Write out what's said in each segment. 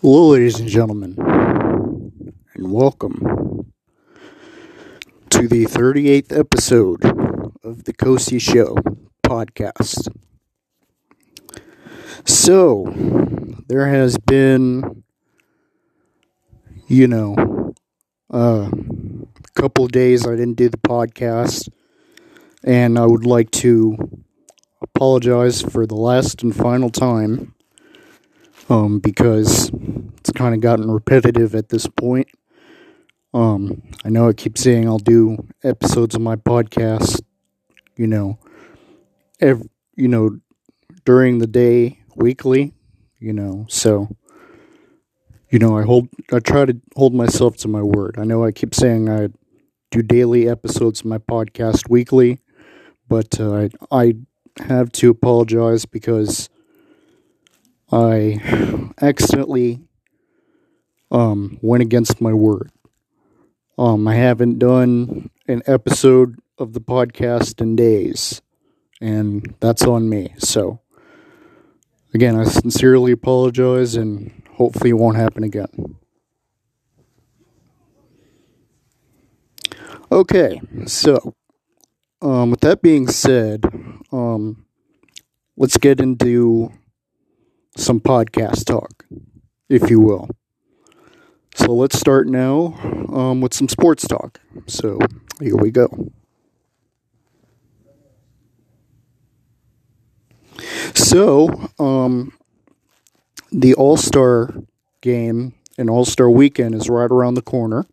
Hello, ladies and gentlemen, and welcome to the 38th episode of the Coasty Show podcast. So, there has been, you know, a couple days I didn't do the podcast, and I would like to apologize for the last and final time um, because it's kind of gotten repetitive at this point. Um, I know I keep saying I'll do episodes of my podcast, you know, every, you know, during the day, weekly, you know, so, you know, I hold, I try to hold myself to my word. I know I keep saying I do daily episodes of my podcast weekly, but uh, I, I have to apologize because I accidentally um, went against my word. Um, I haven't done an episode of the podcast in days, and that's on me. So, again, I sincerely apologize, and hopefully, it won't happen again. Okay, so um, with that being said, um, let's get into some podcast talk, if you will. So let's start now um, with some sports talk. So here we go. So, um, the All Star game and All Star weekend is right around the corner.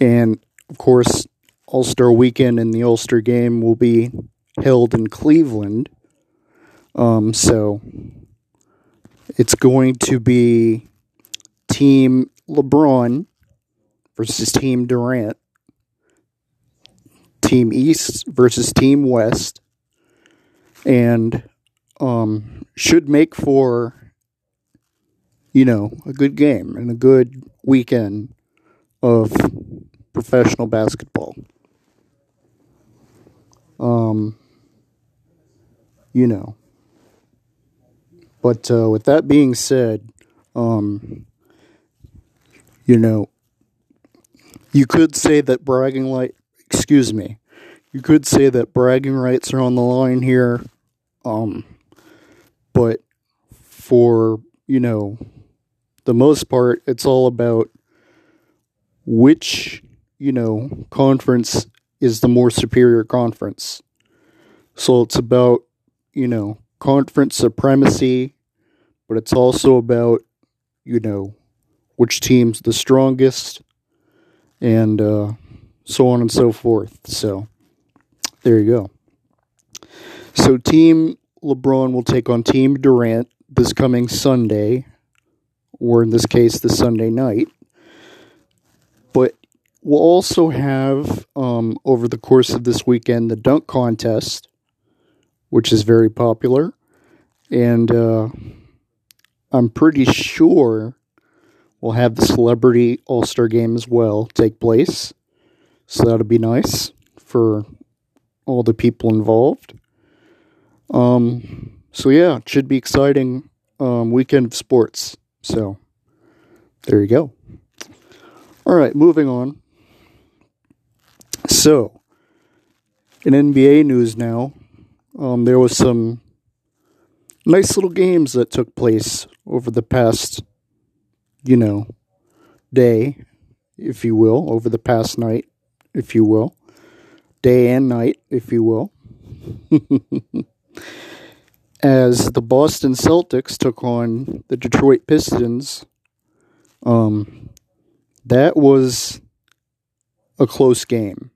And of course, All Star weekend and the All Star game will be held in Cleveland. Um, so, it's going to be Team LeBron versus Team Durant, Team East versus Team West, and um, should make for, you know, a good game and a good weekend of professional basketball. Um, you know. But uh, with that being said, um, you know, you could say that bragging right, excuse me, you could say that bragging rights are on the line here, um, but for, you know, the most part, it's all about which, you know, conference is the more superior conference. So it's about, you know, conference supremacy, but it's also about, you know, which team's the strongest and uh, so on and so forth. So there you go. So Team LeBron will take on Team Durant this coming Sunday, or in this case, the Sunday night. But we'll also have, um, over the course of this weekend, the dunk contest which is very popular. And uh, I'm pretty sure we'll have the Celebrity All Star game as well take place. So that'll be nice for all the people involved. Um, so yeah, it should be exciting um, weekend of sports. So there you go. All right, moving on. So, in NBA news now, um, there was some nice little games that took place over the past, you know, day, if you will, over the past night, if you will, day and night, if you will. As the Boston Celtics took on the Detroit Pistons, um, that was a close game.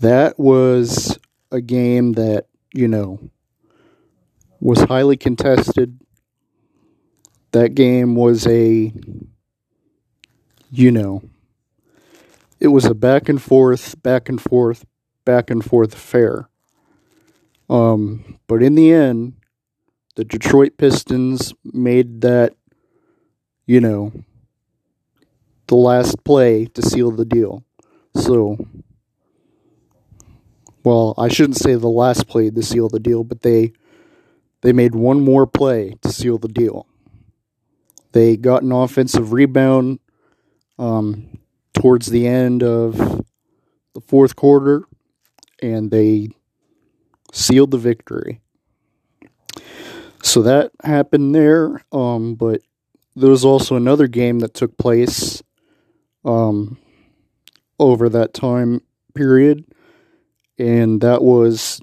That was a game that, you know, was highly contested. That game was a, you know, it was a back and forth, back and forth, back and forth affair. Um, but in the end, the Detroit Pistons made that, you know, the last play to seal the deal. So well, I shouldn't say the last play to seal the deal, but they they made one more play to seal the deal. they got an offensive rebound um, towards the end of the fourth quarter, and they sealed the victory. So that happened there, um, but there was also another game that took place um, over that time period, and that was,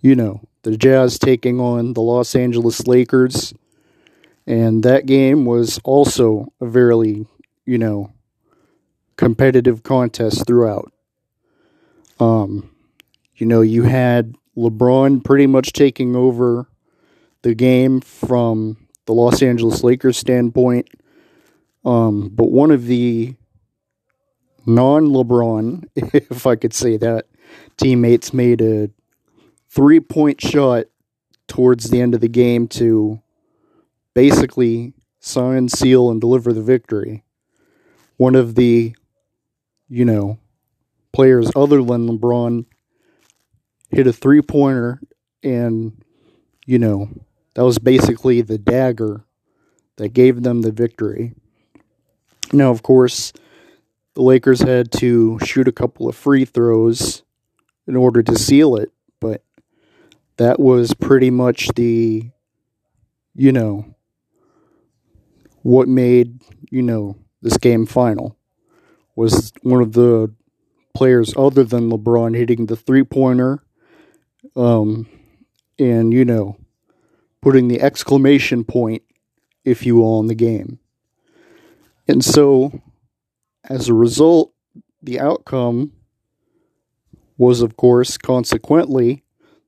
you know, the Jazz taking on the Los Angeles Lakers, and that game was also a very, you know, competitive contest throughout. Um, you know, you had LeBron pretty much taking over the game from the Los Angeles Lakers standpoint. Um, but one of the non LeBron, if I could say that, teammates made a three point shot towards the end of the game to basically sign, seal, and deliver the victory. One of the, you know, players other than LeBron hit a three pointer, and, you know, that was basically the dagger that gave them the victory. Now, of course, the Lakers had to shoot a couple of free throws in order to seal it, but that was pretty much the, you know, what made, you know, this game final was one of the players other than LeBron hitting the three pointer um, and, you know, putting the exclamation point, if you will, on the game. And so, as a result, the outcome was, of course, consequently,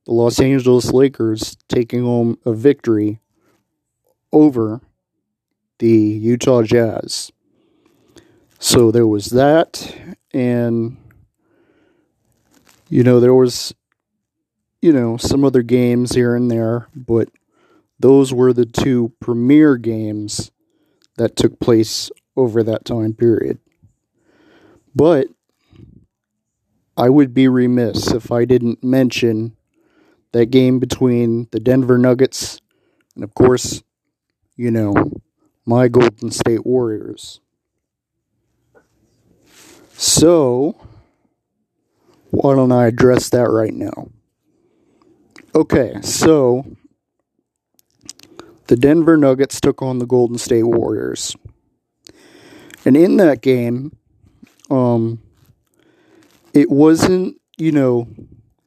the Los Angeles Lakers taking home a victory over the Utah Jazz. So there was that, and you know, there was you know, some other games here and there, but those were the two premier games that took place over that time period. But I would be remiss if I didn't mention that game between the Denver Nuggets and, of course, you know, my Golden State Warriors. So, why don't I address that right now? Okay, so the Denver Nuggets took on the Golden State Warriors. And in that game, um, it wasn't, you know,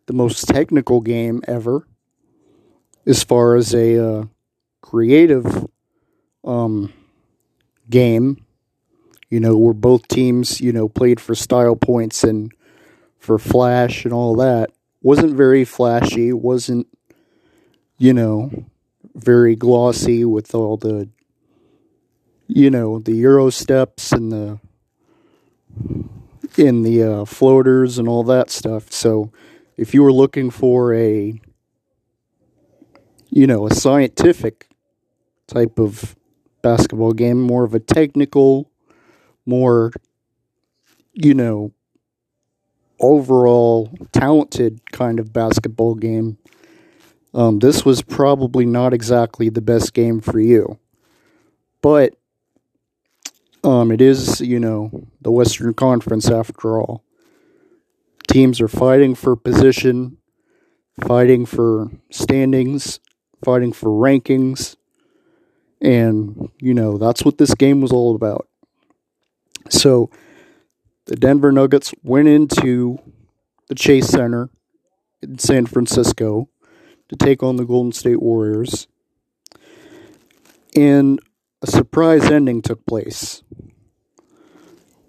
the most technical game ever as far as a uh, creative um, game, you know, where both teams, you know, played for style points and for flash and all that. Wasn't very flashy, wasn't, you know, very glossy with all the, you know, the Euro steps and the, in the uh, floaters and all that stuff. So if you were looking for a, you know, a scientific type of basketball game, more of a technical, more, you know, overall talented kind of basketball game, um, this was probably not exactly the best game for you. But um, it is, you know, the Western Conference after all. Teams are fighting for position, fighting for standings, fighting for rankings. And, you know, that's what this game was all about. So, the Denver Nuggets went into the Chase Center in San Francisco to take on the Golden State Warriors. And a surprise ending took place.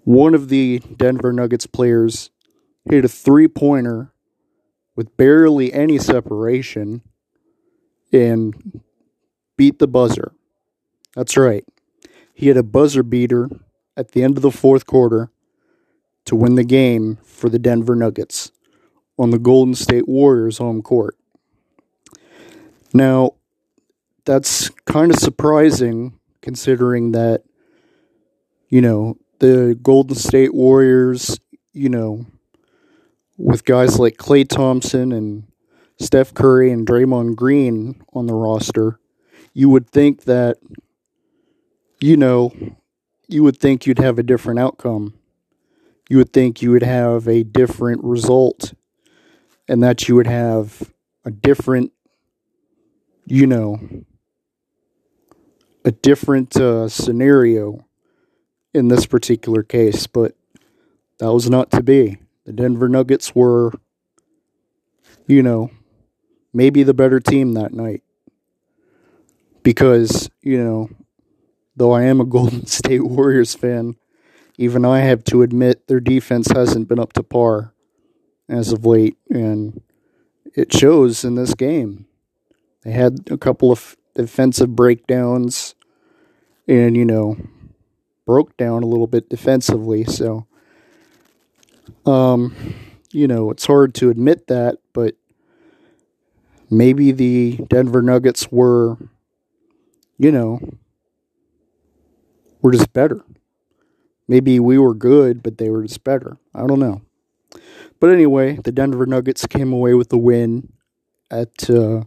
One of the Denver Nuggets players hit a three pointer with barely any separation and beat the buzzer. That's right. He had a buzzer beater at the end of the fourth quarter to win the game for the Denver Nuggets on the Golden State Warriors home court. Now, that's kind of surprising considering that, you know, the Golden State Warriors, you know, with guys like Klay Thompson and Steph Curry and Draymond Green on the roster, you would think that, you know, you would think you'd have a different outcome. You would think you would have a different result and that you would have a different, you know, a different uh, scenario in this particular case, but that was not to be. The Denver Nuggets were, you know, maybe the better team that night. Because, you know, though I am a Golden State Warriors fan, even I have to admit their defense hasn't been up to par as of late, and it shows in this game. They had a couple of defensive breakdowns and, you know, broke down a little bit defensively, so um you know, it's hard to admit that, but maybe the Denver Nuggets were, you know, were just better. Maybe we were good, but they were just better. I don't know. But anyway, the Denver Nuggets came away with the win at uh,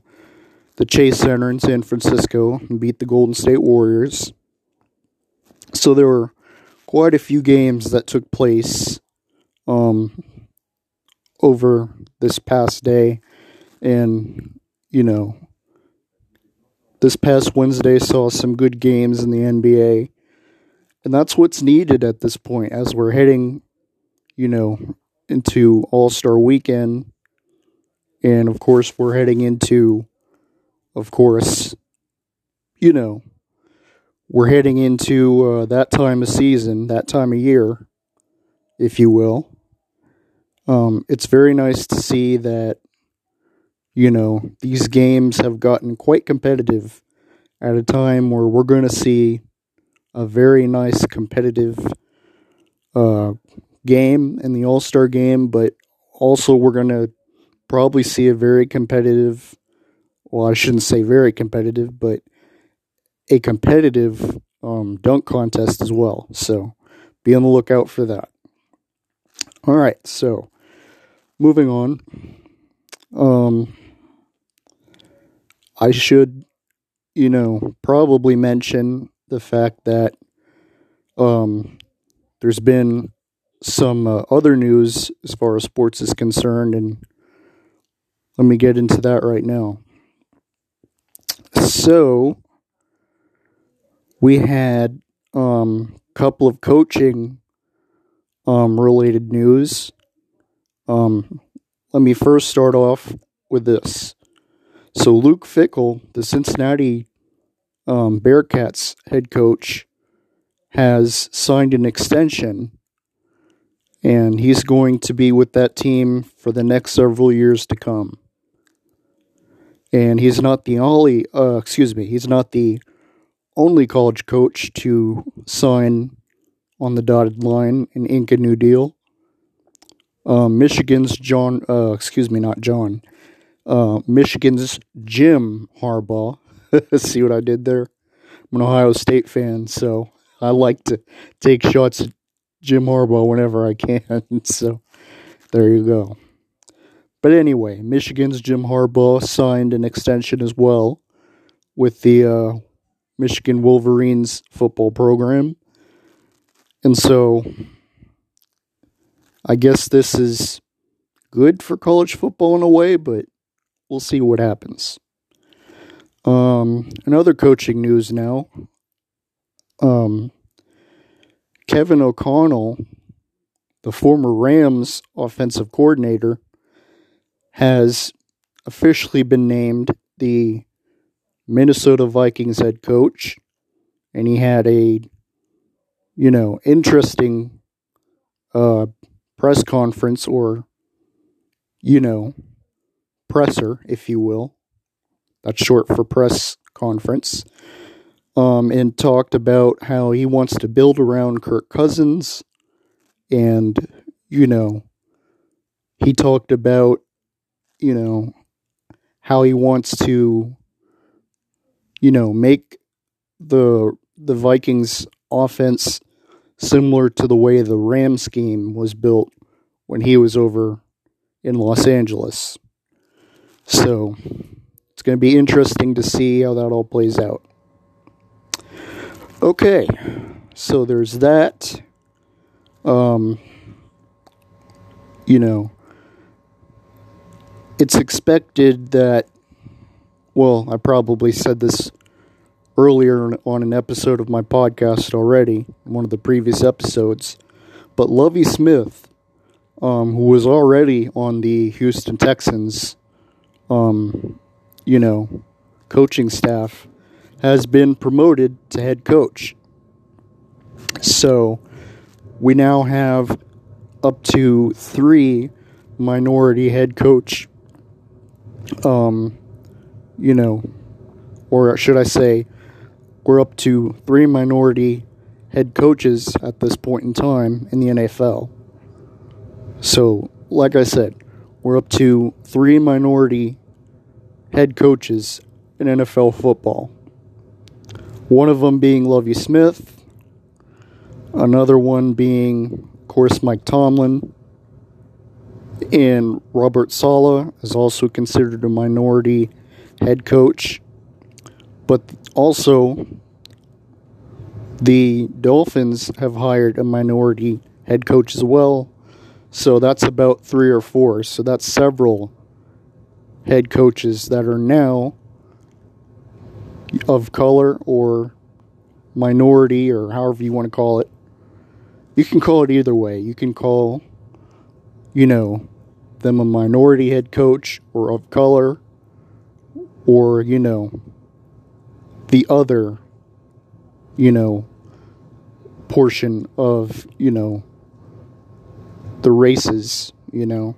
the Chase Center in San Francisco and beat the Golden State Warriors. So there were quite a few games that took place um, over this past day. And, you know, this past Wednesday saw some good games in the NBA. And that's what's needed at this point as we're heading, you know, into All Star weekend. And of course, we're heading into, of course, you know, we're heading into uh, that time of season, that time of year, if you will. Um, it's very nice to see that, you know, these games have gotten quite competitive at a time where we're going to see a very nice competitive uh, game in the All Star game, but also we're going to probably see a very competitive, well, I shouldn't say very competitive, but a competitive um, dunk contest as well. So be on the lookout for that. All right, so moving on. Um, I should, you know, probably mention the fact that um, there's been some uh, other news as far as sports is concerned, and let me get into that right now. So, we had a um, couple of coaching um, related news. Um, let me first start off with this. So, Luke Fickell, the Cincinnati um, Bearcats head coach, has signed an extension, and he's going to be with that team for the next several years to come. And he's not the only, uh, excuse me, he's not the only college coach to sign on the dotted line and ink a new deal. Um, Michigan's John, uh, excuse me, not John. Uh, Michigan's Jim Harbaugh. See what I did there? I'm an Ohio State fan, so I like to take shots at Jim Harbaugh whenever I can. so there you go. But anyway, Michigan's Jim Harbaugh signed an extension as well with the uh, Michigan Wolverines football program. And so I guess this is good for college football in a way, but we'll see what happens. Um, another coaching news now. Um, Kevin O'Connell, the former Rams offensive coordinator, has officially been named the Minnesota Vikings head coach, and he had a, you know, interesting uh, press conference or, you know, presser, if you will. That's short for press conference. Um, and talked about how he wants to build around Kirk Cousins. And, you know, he talked about, you know, how he wants to you know, make the the Vikings offense similar to the way the Ram scheme was built when he was over in Los Angeles. So it's going to be interesting to see how that all plays out. Okay, so there's that. Um, you know, it's expected that, well, I probably said this earlier on an episode of my podcast already, one of the previous episodes, but Lovie Smith, um, who was already on the Houston Texans, um, you know, coaching staff, has been promoted to head coach. So we now have up to three minority head coach, um, you know, or should I say, we're up to three minority head coaches at this point in time in the NFL. So, like I said, we're up to three minority head coaches in NFL football. One of them being Lovie Smith, another one being, of course, Mike Tomlin, and Robert Saleh is also considered a minority head coach. But also, the Dolphins have hired a minority head coach as well. So that's about three or four. So that's several head coaches that are now of color or minority or however you want to call it. You can call it either way. You can call, you know, them a minority head coach or of color or, you know, the other, you know, portion of, you know, the races, you know.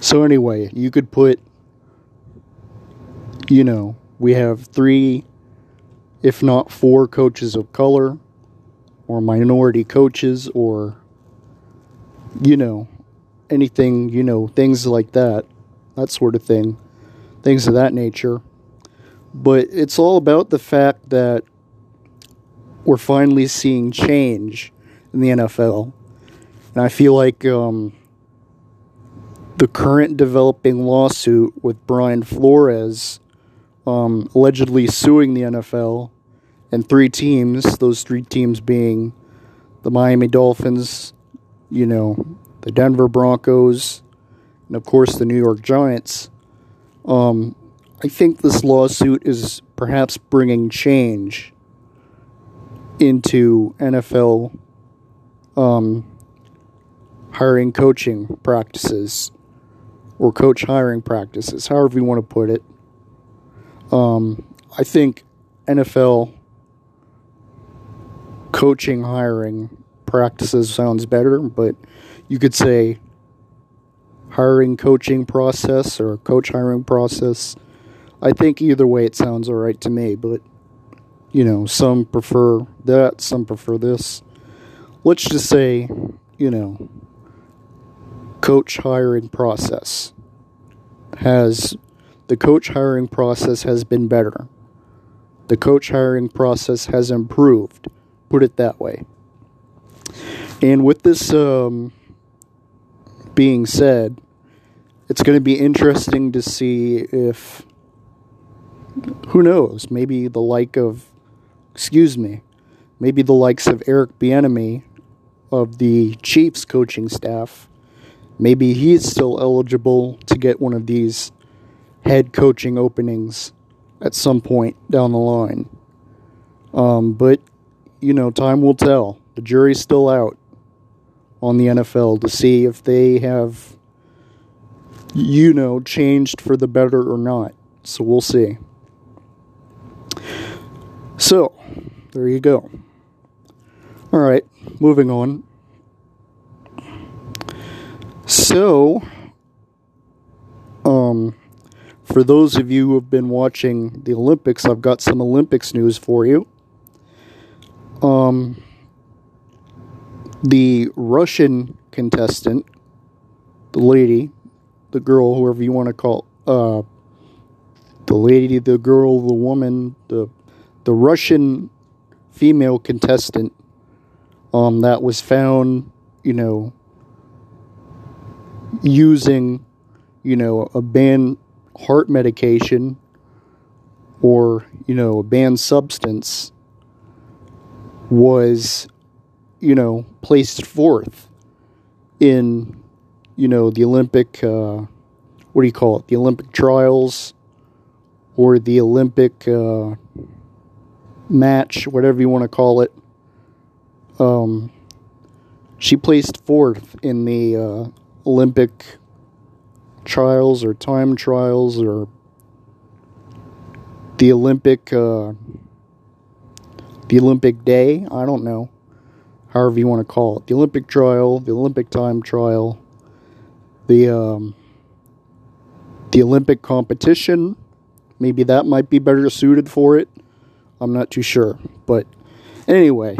So, anyway, you could put, you know, we have three, if not four, coaches of color or minority coaches or, you know, anything, you know, things like that, that sort of thing, things of that nature. But it's all about the fact that we're finally seeing change in the NFL. And I feel like um, the current developing lawsuit with Brian Flores um, allegedly suing the NFL and three teams, those three teams being the Miami Dolphins, you know, the Denver Broncos, and of course the New York Giants. Um, I think this lawsuit is perhaps bringing change into NFL um, hiring coaching practices or coach hiring practices, however you want to put it. Um, I think NFL coaching hiring practices sounds better, but you could say hiring coaching process or coach hiring process. I think either way it sounds all right to me, but you know, some prefer that, some prefer this. Let's just say, you know, coach hiring process has the coach hiring process has been better. The coach hiring process has improved, put it that way. And with this um, being said, it's going to be interesting to see if, who knows, maybe the like of excuse me, maybe the likes of Eric Bieniemy of the Chiefs coaching staff, maybe he's still eligible to get one of these head coaching openings at some point down the line. Um, but you know, time will tell. The jury's still out on the NFL to see if they have, you know, changed for the better or not. So we'll see. So, there you go. All right, moving on. So, um, for those of you who have been watching the Olympics, I've got some Olympics news for you. Um, the Russian contestant, the lady, the girl, whoever you want to call, uh, the lady, the girl, the woman, the the Russian female contestant um, that was found, you know, using, you know, a banned heart medication or, you know, a banned substance was, you know, placed fourth in, you know, the Olympic, uh, what do you call it? The Olympic trials or the Olympic uh, match, whatever you want to call it. Um, she placed fourth in the uh, Olympic trials or time trials or the Olympic uh, the Olympic day. I don't know, however you want to call it. The Olympic trial, the Olympic time trial, the um, the Olympic competition. Maybe that might be better suited for it. I'm not too sure, but anyway,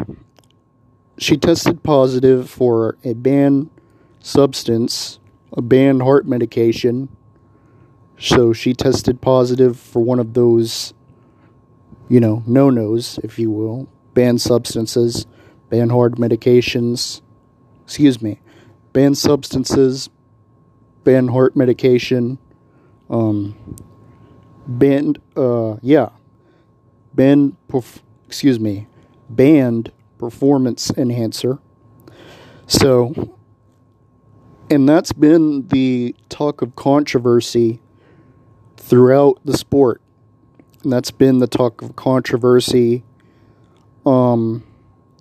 she tested positive for a banned substance, a banned heart medication. So she tested positive for one of those, you know, no nos, if you will, banned substances, banned heart medications, excuse me, banned substances, banned heart medication, um, banned, uh, yeah, banned, perf- excuse me, banned performance enhancer. So, and that's been the talk of controversy throughout the sport. And that's been the talk of controversy um,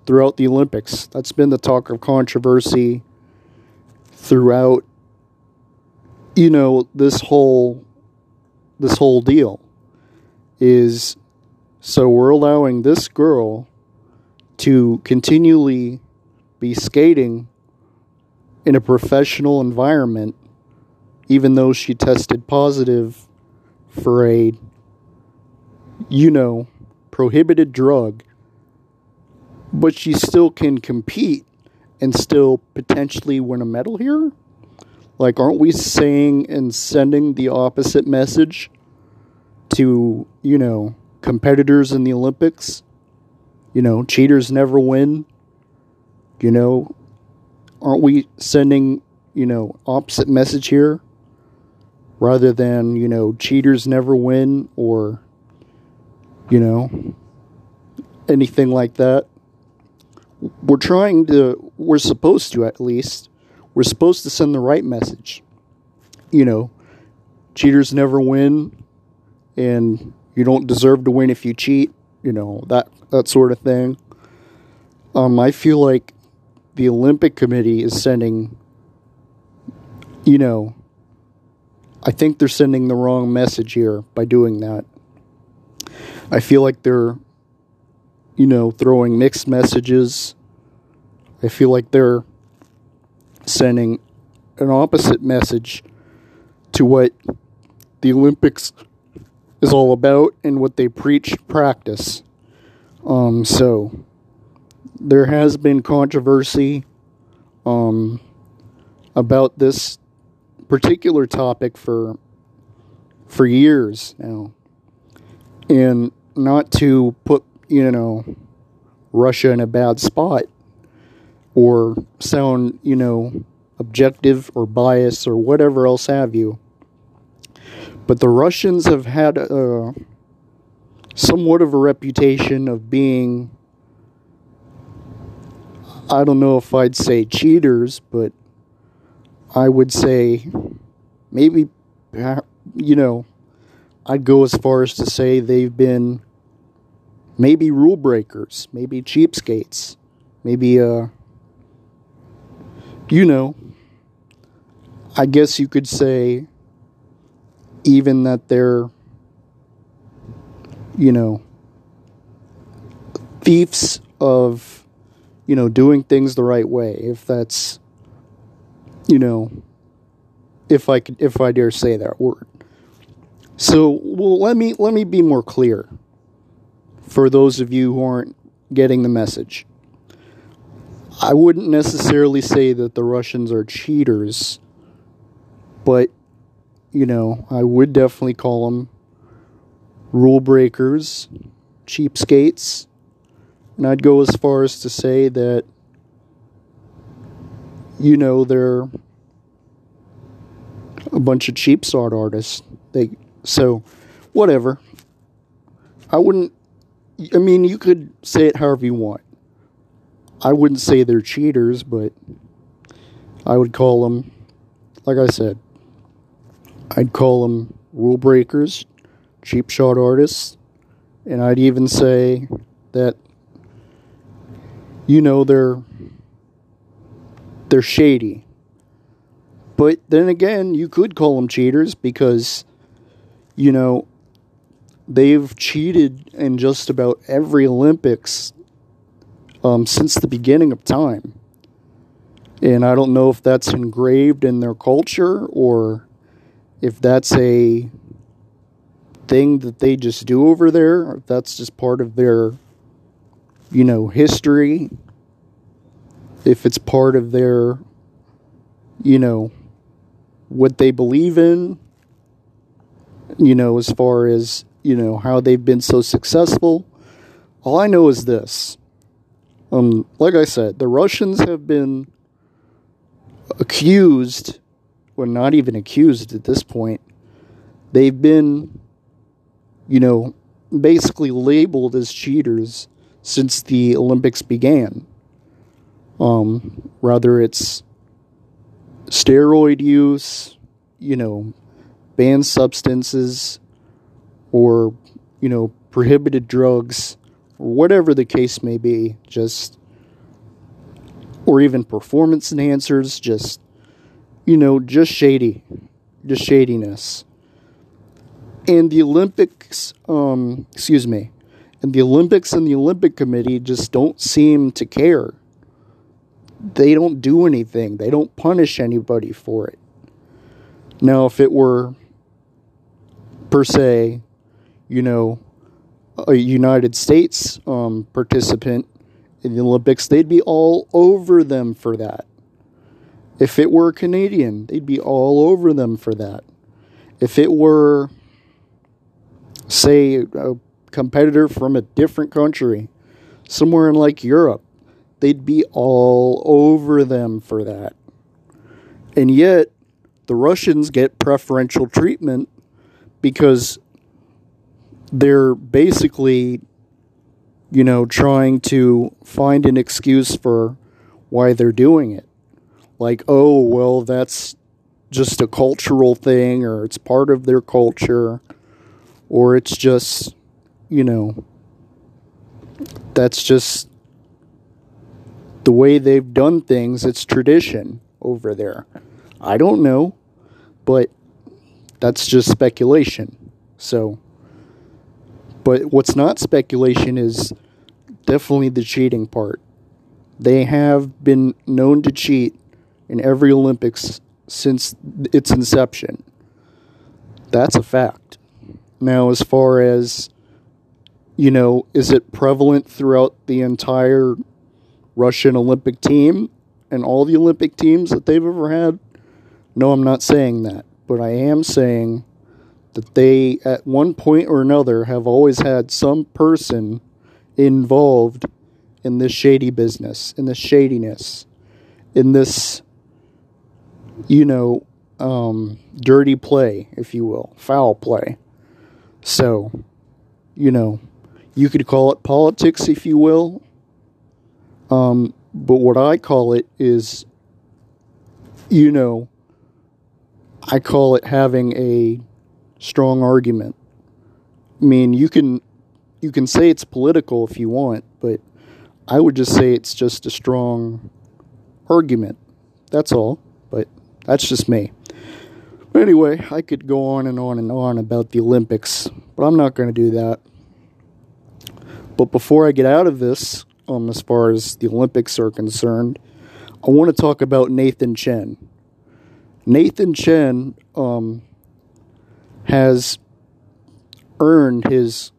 throughout the Olympics. That's been the talk of controversy throughout you know this whole this whole deal is so we're allowing this girl to continually be skating in a professional environment, even though she tested positive for a, you know, prohibited drug, but she still can compete and still potentially win a medal here? Like, aren't we saying and sending the opposite message to, you know, competitors in the Olympics? You know, cheaters never win. You know, aren't we sending, you know, opposite message here? Rather than, you know, cheaters never win or, you know, anything like that. We're trying to, we're supposed to at least, we're supposed to send the right message. You know, cheaters never win and you don't deserve to win if you cheat you know that that sort of thing. Um, I feel like the Olympic Committee is sending, you know, I think they're sending the wrong message here by doing that. I feel like they're, you know, throwing mixed messages. I feel like they're sending an opposite message to what the Olympics is all about and what they preach practice. Um, so there has been controversy um, about this particular topic for for years now, and not to put you know Russia in a bad spot or sound you know objective or biased or whatever else have you. But the Russians have had somewhat of a reputation of being, I don't know if I'd say cheaters, but I would say maybe, you know, I'd go as far as to say they've been maybe rule breakers, maybe cheapskates, maybe, uh, you know, I guess you could say even that they're, you know, thieves of, you know, doing things the right way. If that's, you know, if I could, if I dare say that word. So, well, let me let me be more clear for those of you who aren't getting the message. I wouldn't necessarily say that the Russians are cheaters, but you know, I would definitely call them rule breakers, cheapskates, and I'd go as far as to say that, you know, they're a bunch of cheap art artists. They so, whatever. I wouldn't. I mean, you could say it however you want, I wouldn't say they're cheaters, but I would call them, like I said, I'd call them rule breakers, cheap shot artists, and I'd even say that, you know, they're they're shady. But then again, you could call them cheaters because, you know, they've cheated in just about every Olympics um, since the beginning of time. And I don't know if that's engraved in their culture or if that's a thing that they just do over there, or if that's just part of their, you know, history, if it's part of their, you know, what they believe in, you know, as far as, you know, how they've been so successful. All I know is this. Um, like I said, the Russians have been accused, well, not even accused at this point. They've been, you know, basically labeled as cheaters since the Olympics began. Um, rather it's steroid use, you know, banned substances, or, you know, prohibited drugs, or whatever the case may be, just, or even performance enhancers, just, you know, just shady, just shadiness. And the Olympics, um, excuse me, and the Olympics and the Olympic Committee just don't seem to care they don't do anything. They don't punish anybody for it. Now, if it were per se, you know, a United States um, participant in the Olympics, they'd be all over them for that. If it were a Canadian, they'd be all over them for that. If it were, say, a competitor from a different country, somewhere in like Europe, they'd be all over them for that. And yet, the Russians get preferential treatment because they're basically, you know, trying to find an excuse for why they're doing it. Like, oh, well, that's just a cultural thing, or it's part of their culture, or it's just, you know, that's just the way they've done things, it's tradition over there. I don't know, but that's just speculation. So, but what's not speculation is definitely the cheating part. They have been known to cheat in every Olympics since its inception. That's a fact. Now, as far as, you know, is it prevalent throughout the entire Russian Olympic team and all the Olympic teams that they've ever had? No, I'm not saying that. But I am saying that they, at one point or another, have always had some person involved in this shady business, in this shadiness, in this, you know, um, dirty play, if you will, foul play. So, you know, you could call it politics, if you will, um, but what I call it is, you know, I call it having a strong argument. I mean, you can you can say it's political if you want, but I would just say it's just a strong argument. That's all. But that's just me. Anyway, I could go on and on and on about the Olympics, but I'm not going to do that. But before I get out of this, um, as far as the Olympics are concerned, I want to talk about Nathan Chen. Nathan Chen um, has earned his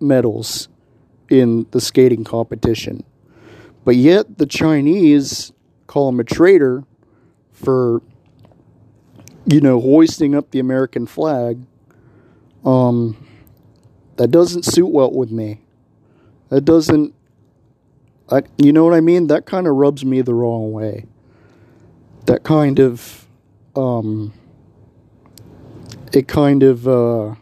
medals in the skating competition, but yet the Chinese call him a traitor for, you know, hoisting up the American flag. Um, that doesn't suit well with me. That doesn't I, you know what I mean? That kind of rubs me the wrong way. That kind of, um, it kind of, uh,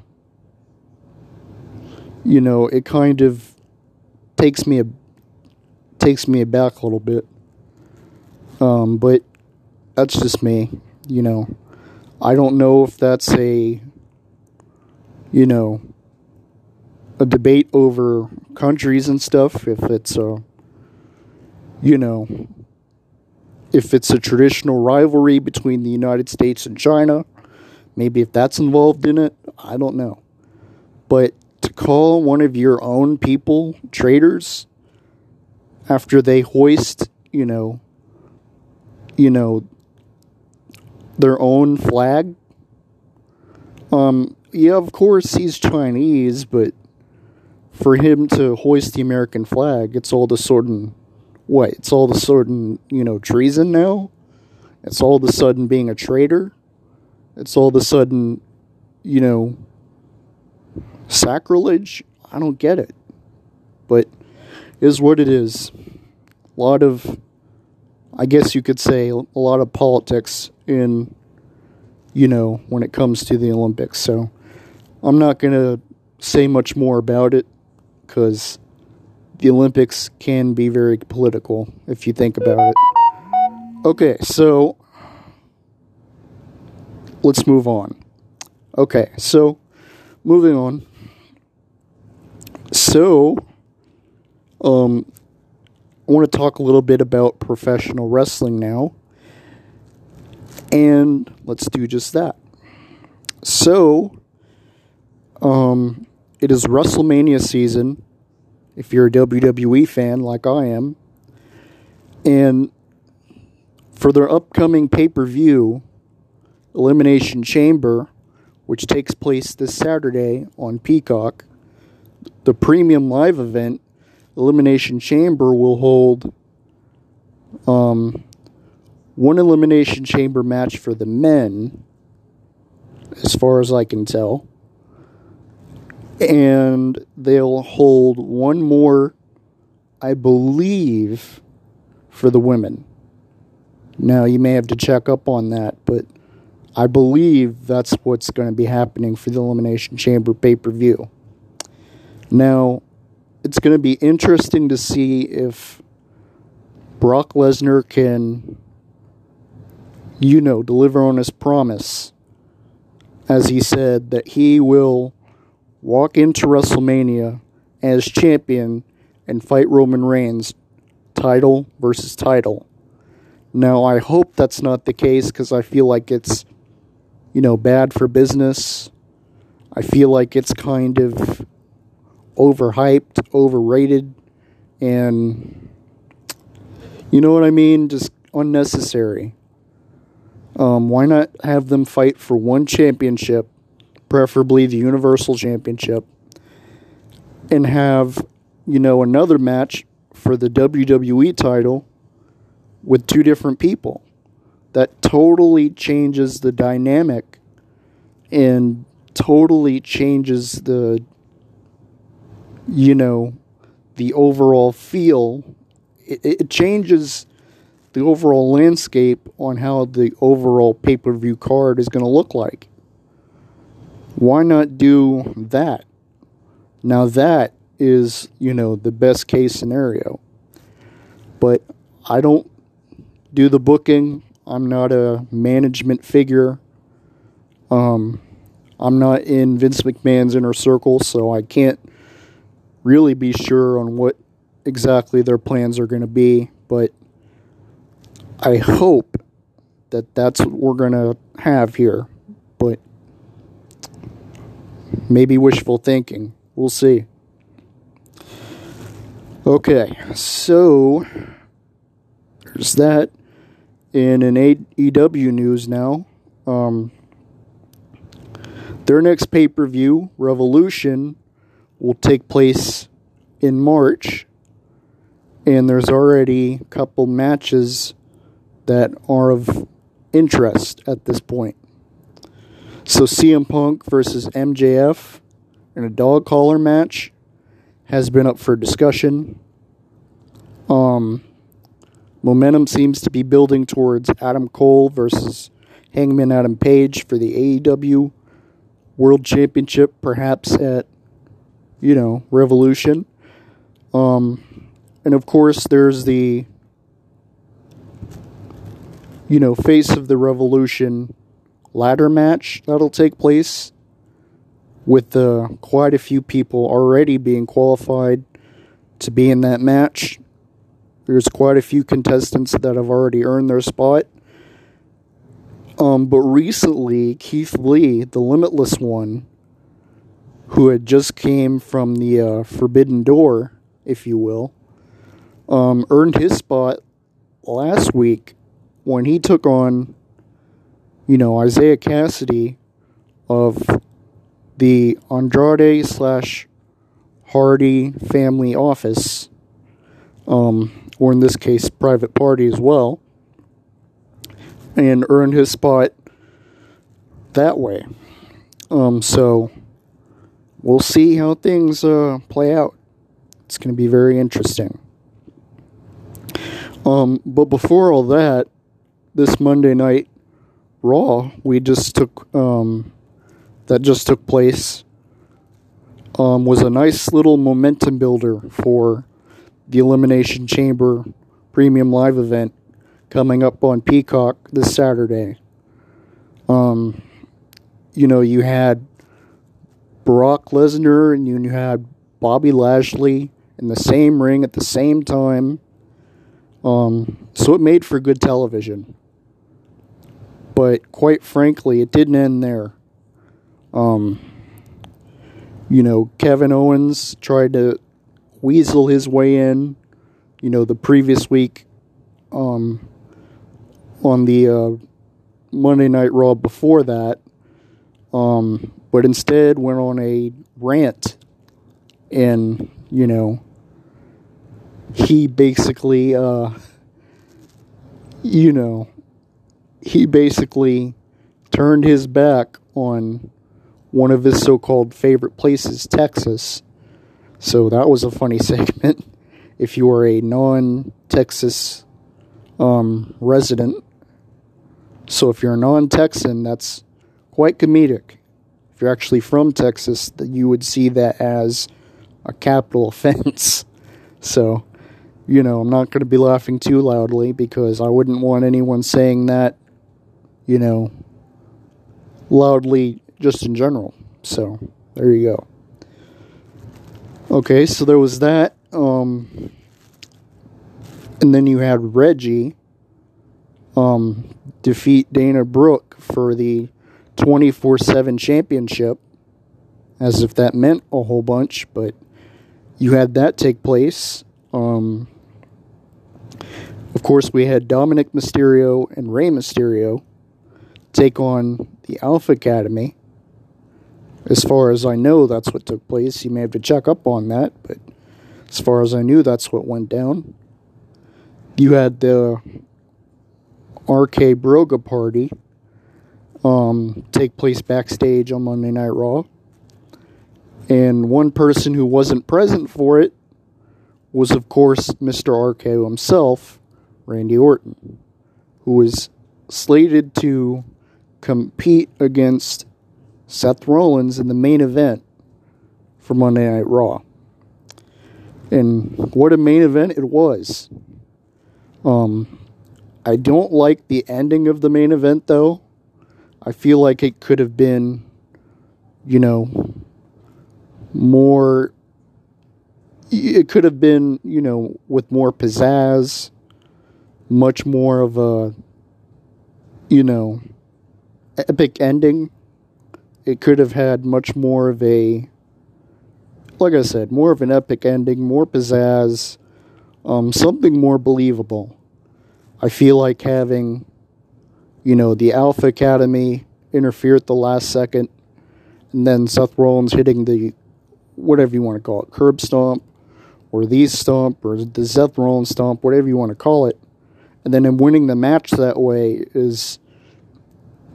you know, it kind of takes me a, takes me aback a little bit. Um, but that's just me, you know. I don't know if that's a, you know, a debate over countries and stuff. If it's a, you know, if it's a traditional rivalry between the United States and China, maybe if that's involved in it, I don't know. But to call one of your own people traitors after they hoist, you know, you know, their own flag. Um, yeah, of course he's Chinese, but for him to hoist the American flag, it's all the sudden what? It's all the sudden, you know, treason now? It's all of a sudden being a traitor? It's all of a sudden, you know, sacrilege? I don't get it. But is what it is. A lot of I guess you could say a lot of politics in you know when it comes to the Olympics. So I'm not going to say much more about it cuz the Olympics can be very political if you think about it. Okay, so let's move on. Okay, so moving on. So, um, I want to talk a little bit about professional wrestling now. And let's do just that. So, um, it is WrestleMania season if you're a WWE fan like I am. And for their upcoming pay per view, Elimination Chamber, which takes place this Saturday on Peacock, the premium live event Elimination Chamber will hold um, one Elimination Chamber match for the men, as far as I can tell. And they'll hold one more, I believe, for the women. Now, you may have to check up on that, but I believe that's what's going to be happening for the Elimination Chamber pay per view. Now, it's going to be interesting to see if Brock Lesnar can, you know, deliver on his promise, as he said that he will walk into WrestleMania as champion and fight Roman Reigns, title versus title. Now, I hope that's not the case because I feel like it's, you know, bad for business. I feel like it's kind of overhyped, overrated, and you know what I mean? Just unnecessary. Um, why not have them fight for one championship, preferably the Universal Championship, and have, you know, another match for the WWE title with two different people? That totally changes the dynamic and totally changes the you know, the overall feel. It, it changes the overall landscape on how the overall pay per view card is going to look like. Why not do that? Now, that is, you know, the best case scenario. But I don't do the booking. I'm not a management figure. Um, I'm not in Vince McMahon's inner circle, so I can't really be sure on what exactly their plans are going to be, but I hope that that's what we're going to have here. But maybe wishful thinking. We'll see. Okay, so there's that. In an AEW news now, um, their next pay per view, Revolution, will take place in March, and there's already a couple matches that are of interest at this point. So CM Punk versus MJF in a dog collar match has been up for discussion. Um, momentum seems to be building towards Adam Cole versus Hangman Adam Page for the AEW World Championship, perhaps at you know, Revolution. Um, and of course, there's the, you know, face of the revolution ladder match that'll take place with uh, quite a few people already being qualified to be in that match. There's quite a few contestants that have already earned their spot. Um, but recently, Keith Lee, the Limitless one, who had just came from the uh, Forbidden Door, if you will, um, earned his spot last week when he took on, you know, Isiah Kassidy of the Andrade slash Hardy family office, um, or in this case, private party as well, and earned his spot that way. Um, so we'll see how things uh, play out. It's going to be very interesting. Um, but before all that, this Monday night Raw we just took um, that just took place um, was a nice little momentum builder for the Elimination Chamber Premium Live event coming up on Peacock this Saturday. Um, you know, you had Brock Lesnar and you had Bobby Lashley in the same ring at the same time. Um, so it made for good television. But quite frankly, it didn't end there. Um, you know, Kevin Owens tried to weasel his way in, you know, the previous week um, on the uh, Monday Night Raw before that, um, but instead went on a rant and, you know, he basically, uh, you know, he basically turned his back on one of his so called favorite places, Texas. So that was a funny segment. If you are a non Texas um, resident, so if you're a non Texan, that's quite comedic. If you're actually from Texas, that you would see that as a capital offense. So you know, I'm not going to be laughing too loudly because I wouldn't want anyone saying that, you know, loudly just in general. So, there you go. Okay, so there was that. Um, and then you had Reggie um, defeat Dana Brooke for the 24 7 championship, as if that meant a whole bunch, but you had that take place. Um, of course, we had Dominik Mysterio and Rey Mysterio take on the Alpha Academy. As far as I know, that's what took place. You may have to check up on that, but as far as I knew, that's what went down. You had the RK Broga party um, take place backstage on Monday Night Raw. And one person who wasn't present for it was, of course, Mr. RKO himself, Randy Orton, who was slated to compete against Seth Rollins in the main event for Monday Night Raw. And what a main event it was. Um, I don't like the ending of the main event though. I feel like it could have been, you know, more it could have been, you know, with more pizzazz, much more of a, you know, epic ending. It could have had much more of a, like I said, more of an epic ending, more pizzazz, um, something more believable. I feel like having, you know, the Alpha Academy interfere at the last second, and then Seth Rollins hitting the, whatever you want to call it, curb stomp, or these stomp or the Seth Rollins stomp, whatever you want to call it, and then him winning the match that way is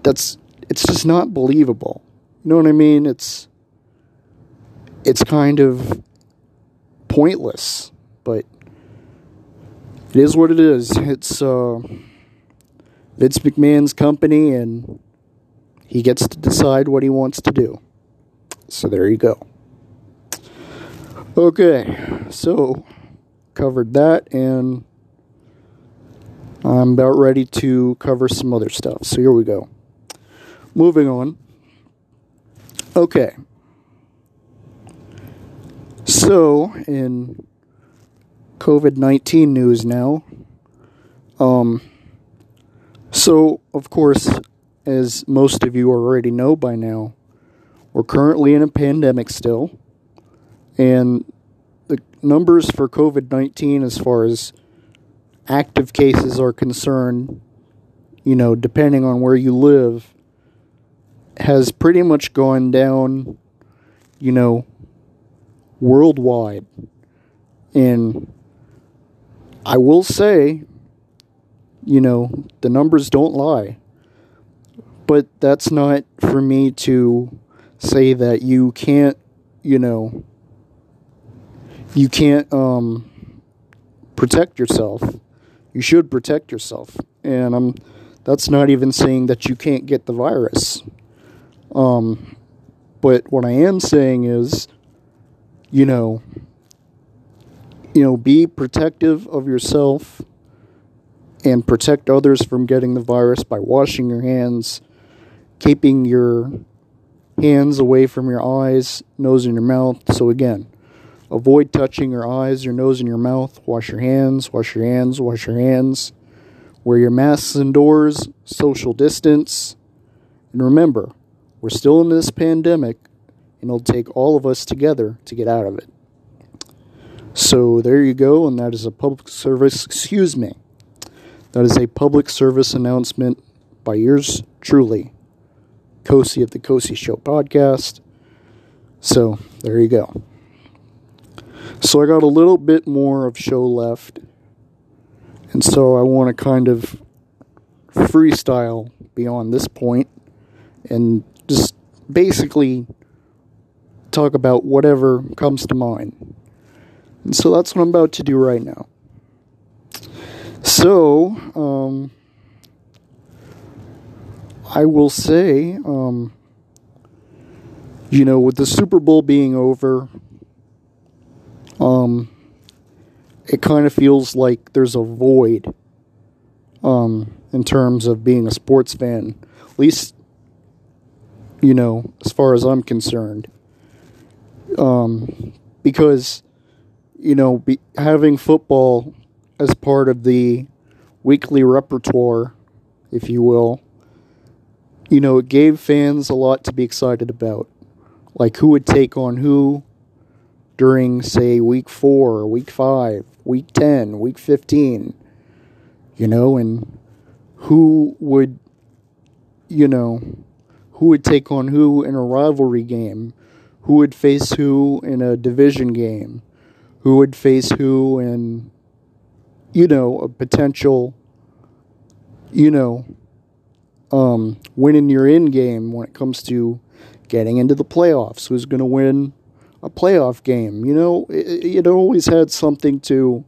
that's it's just not believable. You know what I mean? It's it's kind of pointless, but it is what it is. It's uh, Vince McMahon's company, and he gets to decide what he wants to do. So there you go. Okay, so covered that, and I'm about ready to cover some other stuff. So here we go. Moving on. Okay. So, in COVID 19 news now, um, so of course, as most of you already know by now, we're currently in a pandemic still, and the numbers for COVID 19 as far as active cases are concerned, you know, depending on where you live, has pretty much gone down, you know, worldwide. And I will say, you know, the numbers don't lie. But that's not for me to say that you can't, you know, you can't um, protect yourself. You should protect yourself. And I'm that's not even saying that you can't get the virus. Um, but what I am saying is, you know, you know, be protective of yourself and protect others from getting the virus by washing your hands, keeping your hands away from your eyes, nose, and your mouth. So again, avoid touching your eyes, your nose, and your mouth. Wash your hands, wash your hands, wash your hands. Wear your masks indoors, social distance. And remember, we're still in this pandemic, and it'll take all of us together to get out of it. So there you go, and that is a public service, excuse me, that is a public service announcement by yours truly, Kosi of the Kosi Show podcast. So there you go. So I got a little bit more of show left, and so I want to kind of freestyle beyond this point and just basically talk about whatever comes to mind. And so that's what I'm about to do right now. So, um, I will say, um, you know, with the Super Bowl being over, um, it kind of feels like there's a void um, in terms of being a sports fan. At least you know, as far as I'm concerned. Um, because, you know, be, having football as part of the weekly repertoire, if you will, you know, it gave fans a lot to be excited about. Like who would take on who during, say, week four, week five, week 10, week 15, you know, and who would, you know, who would take on who in a rivalry game, who would face who in a division game, who would face who in, you know, a potential, you know, um, winning your end game when it comes to getting into the playoffs. Who's going to win a playoff game? You know, it, it always had something to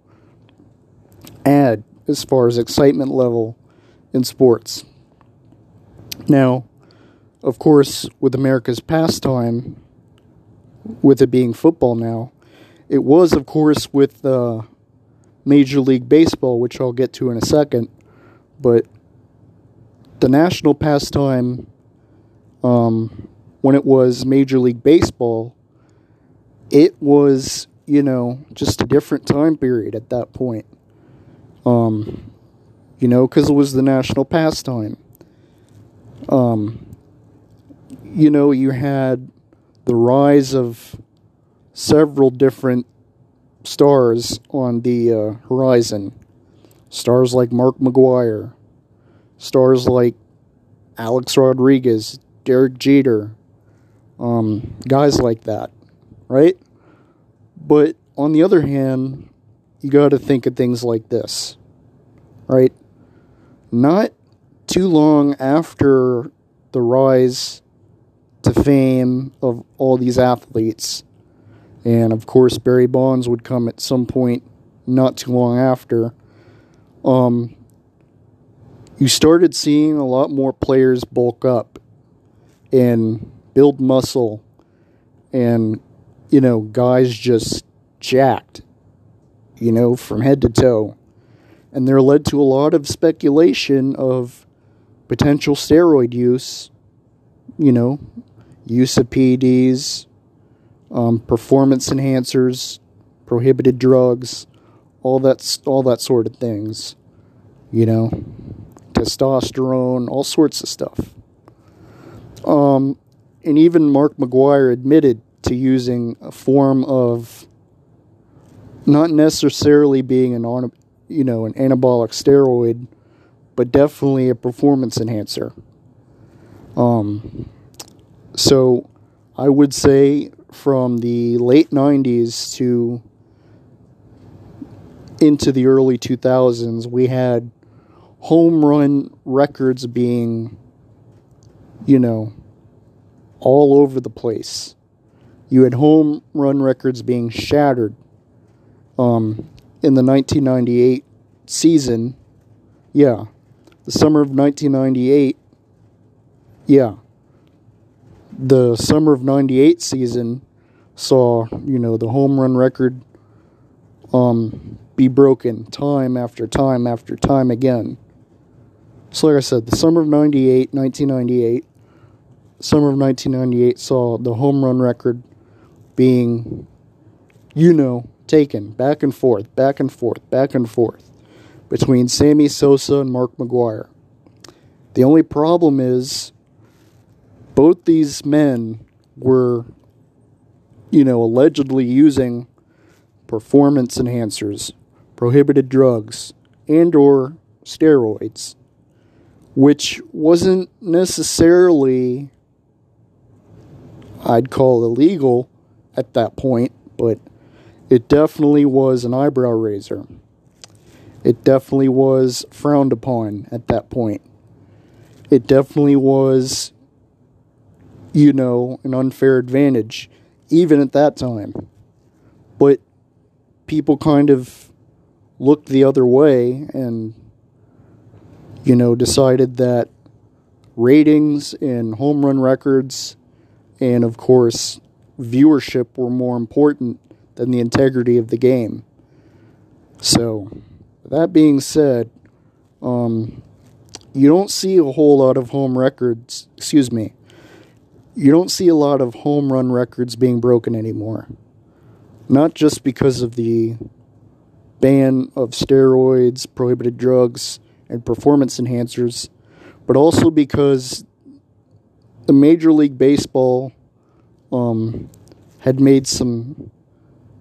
add as far as excitement level in sports. Now, of course, with America's pastime, with it being football now, it was, of course, with uh, Major League Baseball, which I'll get to in a second. But the national pastime, um, when it was Major League Baseball, it was, you know, just a different time period at that point. Um, you know, because it was the national pastime. Um, you know, you had the rise of several different stars on the uh, horizon. Stars like Mark McGwire, stars like Alex Rodriguez, Derek Jeter, um, guys like that, right? But on the other hand, you got to think of things like this, right? Not too long after the rise to fame of all these athletes. And of course, Barry Bonds would come at some point not too long after. Um, you started seeing a lot more players bulk up and build muscle, and you know, guys just jacked. you know, from head to toe. And there led to a lot of speculation of potential steroid use, you know, use of PEDs, um, performance enhancers, prohibited drugs, all that, all that sort of things, you know, testosterone, all sorts of stuff. Um, and even Mark McGwire admitted to using a form of not necessarily being an you know an anabolic steroid, but definitely a performance enhancer. Um, so I would say from the late '90s to into the early 2000s, we had home run records being, you know, all over the place. You had home run records being shattered um, in the 1998 season. Yeah, the summer of 1998. Yeah, the summer of 98 season saw, you know, the home run record um, be broken time after time after time again. So, like I said, the summer of 98, 1998, summer of 1998 saw the home run record being, you know, taken back and forth, back and forth, back and forth between Sammy Sosa and Mark McGwire. The only problem is both these men were, you know, allegedly using performance enhancers, prohibited drugs, and or steroids, which wasn't necessarily I'd call illegal at that point, but it definitely was an eyebrow raiser. It definitely was frowned upon at that point. It definitely was, you know, an unfair advantage, even at that time. But people kind of looked the other way and, you know, decided that ratings and home run records and, of course, viewership were more important than the integrity of the game. So, that being said, um, you don't see a whole lot of home records, excuse me, you don't see a lot of home run records being broken anymore. Not just because of the ban of steroids, prohibited drugs, and performance enhancers, but also because the Major League Baseball um, had made some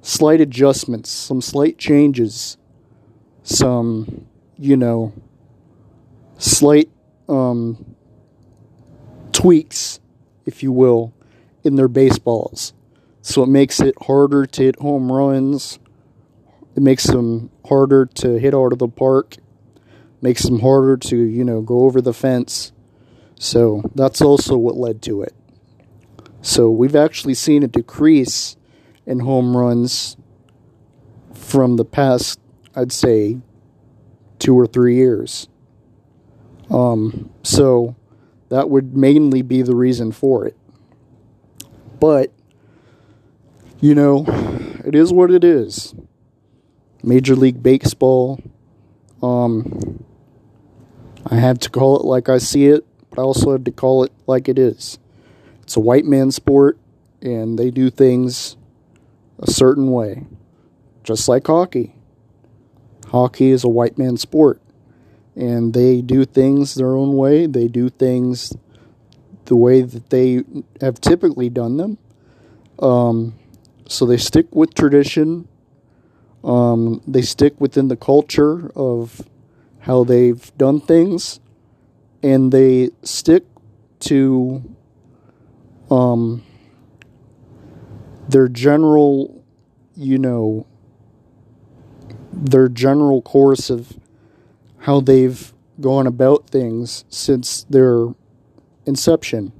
slight adjustments, some slight changes, some, you know, slight um, tweaks, if you will, in their baseballs. So it makes it harder to hit home runs. It makes them harder to hit out of the park. Makes them harder to, you know, go over the fence. So that's also what led to it. So we've actually seen a decrease in home runs from the past, I'd say, two or three years. Um, so that would mainly be the reason for it. But, you know, it is what it is. Major League Baseball, um, I have to call it like I see it, but I also have to call it like it is. It's a white man sport, and they do things a certain way, just like hockey. Hockey is a white man sport, and they do things their own way. They do things the way that they have typically done them. Um, so they stick with tradition. Um, they stick within the culture of how they've done things, and they stick to um, their general, you know, their general course of how they've gone about things since their inception.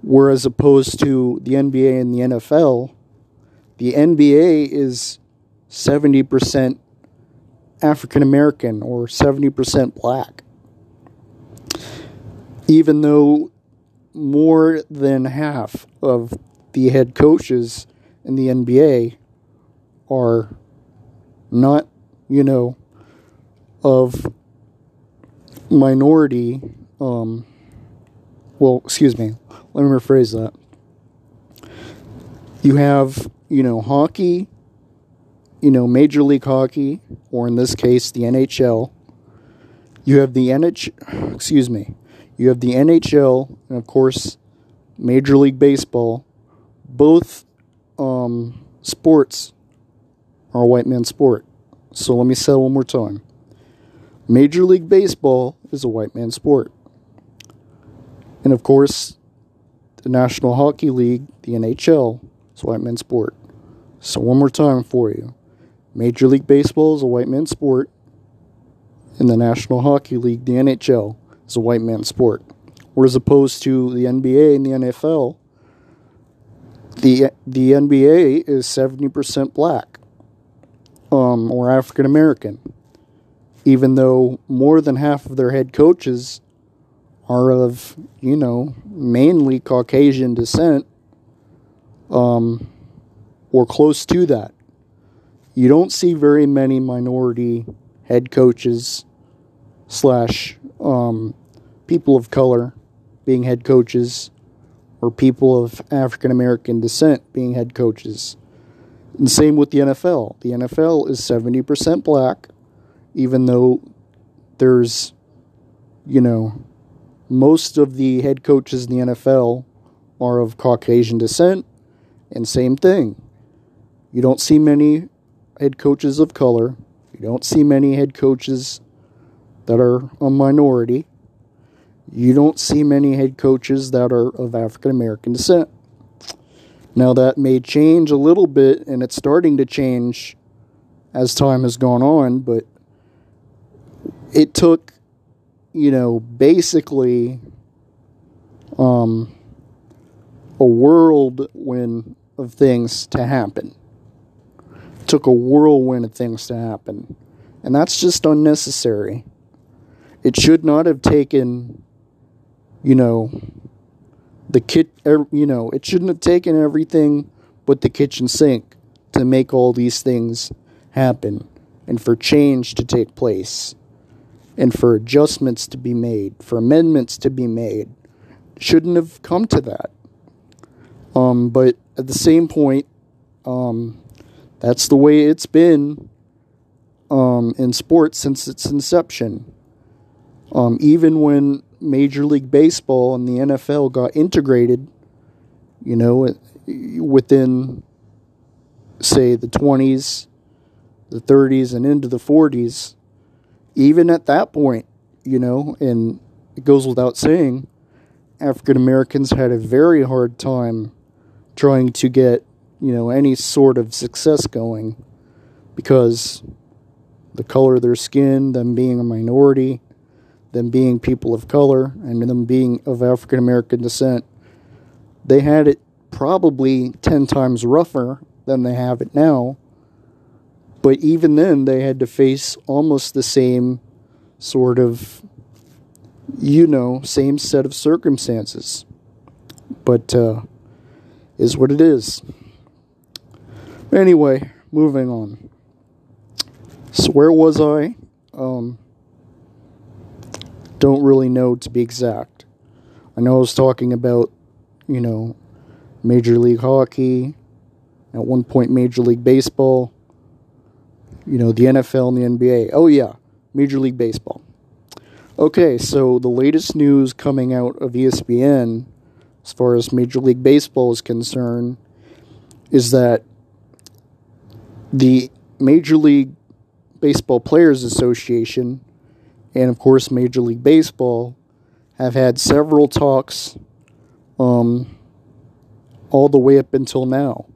Whereas opposed to the NBA and the NFL, the NBA is 70% African American or 70% black. Even though more than half of the head coaches in the NBA are not, you know, of minority, um, well, excuse me, let me rephrase that. You have, you know, hockey, you know, Major League Hockey, or in this case, the NHL. You have the NH, excuse me, you have the NHL, and of course, Major League Baseball. Both um, sports are a white man's sport. So let me say one more time. Major League Baseball is a white man's sport. And of course, the National Hockey League, the NHL, is a white man's sport. So one more time for you. Major League Baseball is a white man's sport. And the National Hockey League, the NHL, is a white man's sport. Whereas opposed to the NBA and the NFL, the the NBA is 70% black um, or African American, even though more than half of their head coaches are of, you know, mainly Caucasian descent um, or close to that. You don't see very many minority head coaches slash um, people of color being head coaches or people of African American descent being head coaches. And same with the NFL. The NFL is 70% black, even though there's, you know, most of the head coaches in the NFL are of Caucasian descent, and same thing. You don't see many head coaches of color. You don't see many head coaches that are a minority. You don't see many head coaches that are of African American descent. Now, that may change a little bit, and it's starting to change as time has gone on, but it took, you know, basically um, a whirlwind of things to happen. It took a whirlwind of things to happen. And that's just unnecessary. It should not have taken, you know, the kit, you know, it shouldn't have taken everything but the kitchen sink to make all these things happen and for change to take place and for adjustments to be made, for amendments to be made. Shouldn't have come to that. Um, but at the same point, um, that's the way it's been um, in sports since its inception. Um, even when Major League Baseball and the NFL got integrated, you know, within, say, the 20s, the 30s, and into the 40s, even at that point, you know, and it goes without saying, African Americans had a very hard time trying to get, you know, any sort of success going because the color of their skin, them being a minority, them being people of color and them being of African American descent, they had it probably 10 times rougher than they have it now. But even then, they had to face almost the same sort of, you know, same set of circumstances. But, uh, is what it is. Anyway, moving on. So, where was I? Um, don't really know to be exact. I know I was talking about, you know, Major League Hockey, at one point Major League Baseball, you know, the NFL and the NBA. Oh, yeah, Major League Baseball. Okay, so the latest news coming out of ESPN as far as Major League Baseball is concerned is that the Major League Baseball Players Association and of course Major League Baseball have had several talks um, all the way up until now.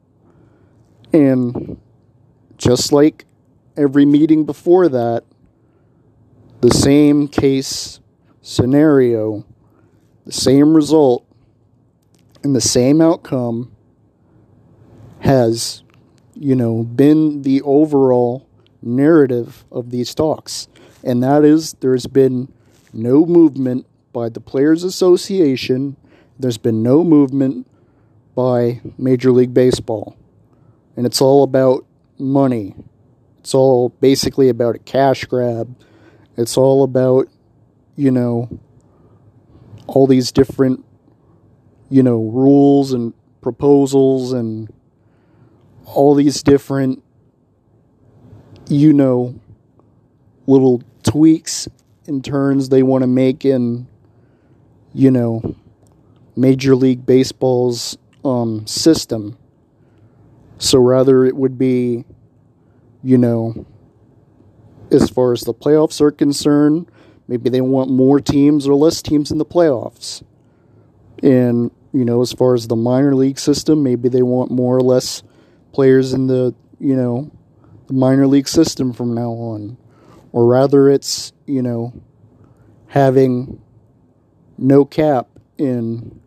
And just like every meeting before that, the same case scenario, the same result, and the same outcome has, you know, been the overall narrative of these talks and that is there's been no movement by the Players Association, there's been no movement by Major League Baseball. And it's all about money. It's all basically about a cash grab. It's all about, you know, all these different, you know, rules and proposals and all these different, you know, little tweaks and turns they want to make in, you know, Major League Baseball's um, system. So rather it would be, you know, as far as the playoffs are concerned, maybe they want more teams or less teams in the playoffs. And, you know, as far as the minor league system, maybe they want more or less players in the, you know, the minor league system from now on. Or rather, it's, you know, having no cap in,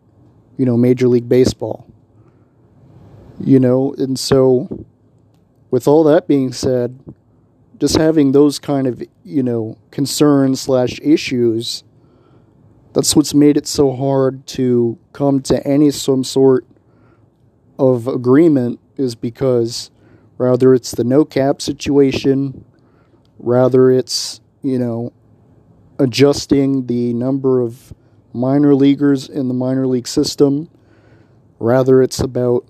you know, Major League Baseball. You know, and so with all that being said, just having those kind of, you know, concerns slash issues, that's what's made it so hard to come to any some sort of agreement is because rather it's the no cap situation, rather it's, you know, adjusting the number of minor leaguers in the minor league system, rather it's about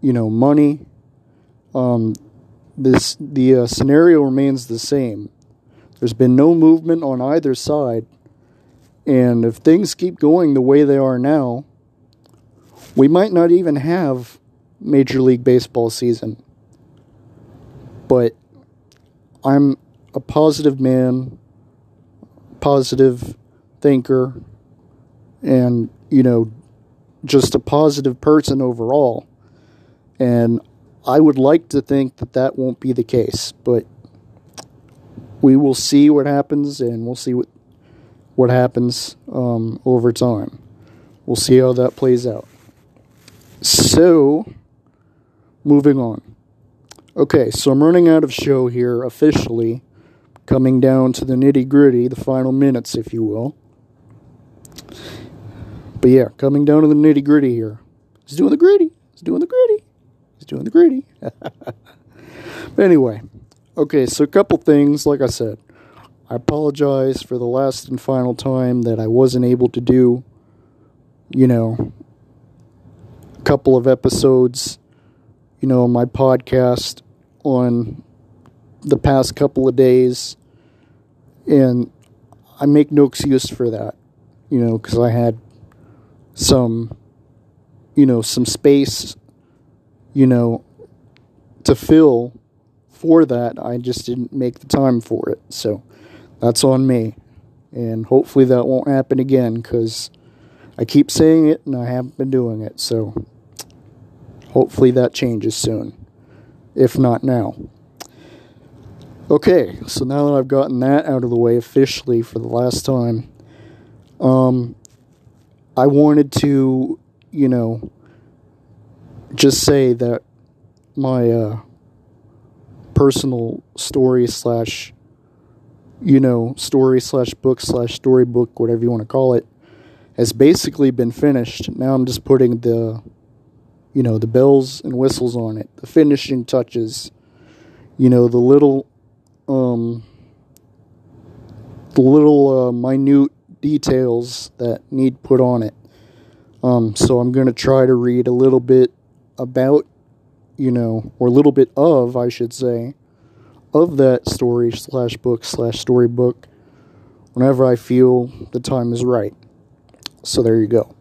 you know, money. Um, this the uh, scenario remains the same. There's been no movement on either side, and if things keep going the way they are now, we might not even have Major League Baseball season. But I'm a positive man, positive thinker, and you know, just a positive person overall. And I would like to think that that won't be the case, but we will see what happens, and we'll see what what happens um, over time. We'll see how that plays out. So, moving on. Okay, so I'm running out of show here officially, coming down to the nitty gritty, the final minutes, if you will. But yeah, coming down to the nitty gritty here. He's doing the gritty. He's doing the gritty. Doing the greedy. but anyway, okay, so a couple things. Like I said, I apologize for the last and final time that I wasn't able to do, you know, a couple of episodes, you know, my podcast on the past couple of days. And I make no excuse for that, you know, because I had some, you know, some space you know, to fill for that, I just didn't make the time for it. So that's on me. And hopefully that won't happen again because I keep saying it and I haven't been doing it. So hopefully that changes soon, if not now. Okay, so now that I've gotten that out of the way officially for the last time, um, I wanted to, you know, just say that my uh, personal story slash you know story slash book slash storybook whatever you want to call it has basically been finished. Now i'm just putting the you know the bells and whistles on it the finishing touches you know the little um the little uh, minute details that need put on it. Um so i'm going to try to read a little bit about, you know, or a little bit of, I should say, of that story slash book slash storybook whenever I feel the time is right. So there you go.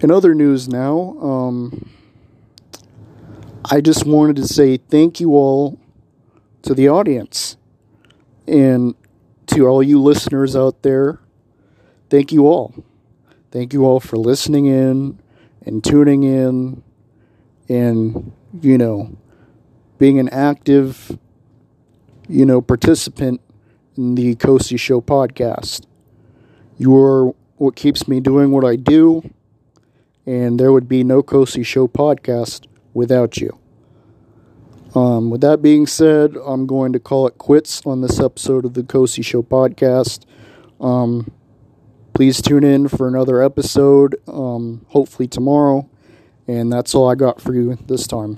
In other news now, um, I just wanted to say thank you all to the audience and to all you listeners out there. Thank you all. Thank you all for listening in and tuning in and, you know, being an active, you know, participant in the Kosi Show podcast. You are what keeps me doing what I do, and there would be no Kosi Show podcast without you. Um, with that being said, I'm going to call it quits on this episode of the Kosi Show podcast. Um, Please tune in for another episode, um, hopefully tomorrow. And that's all I got for you this time.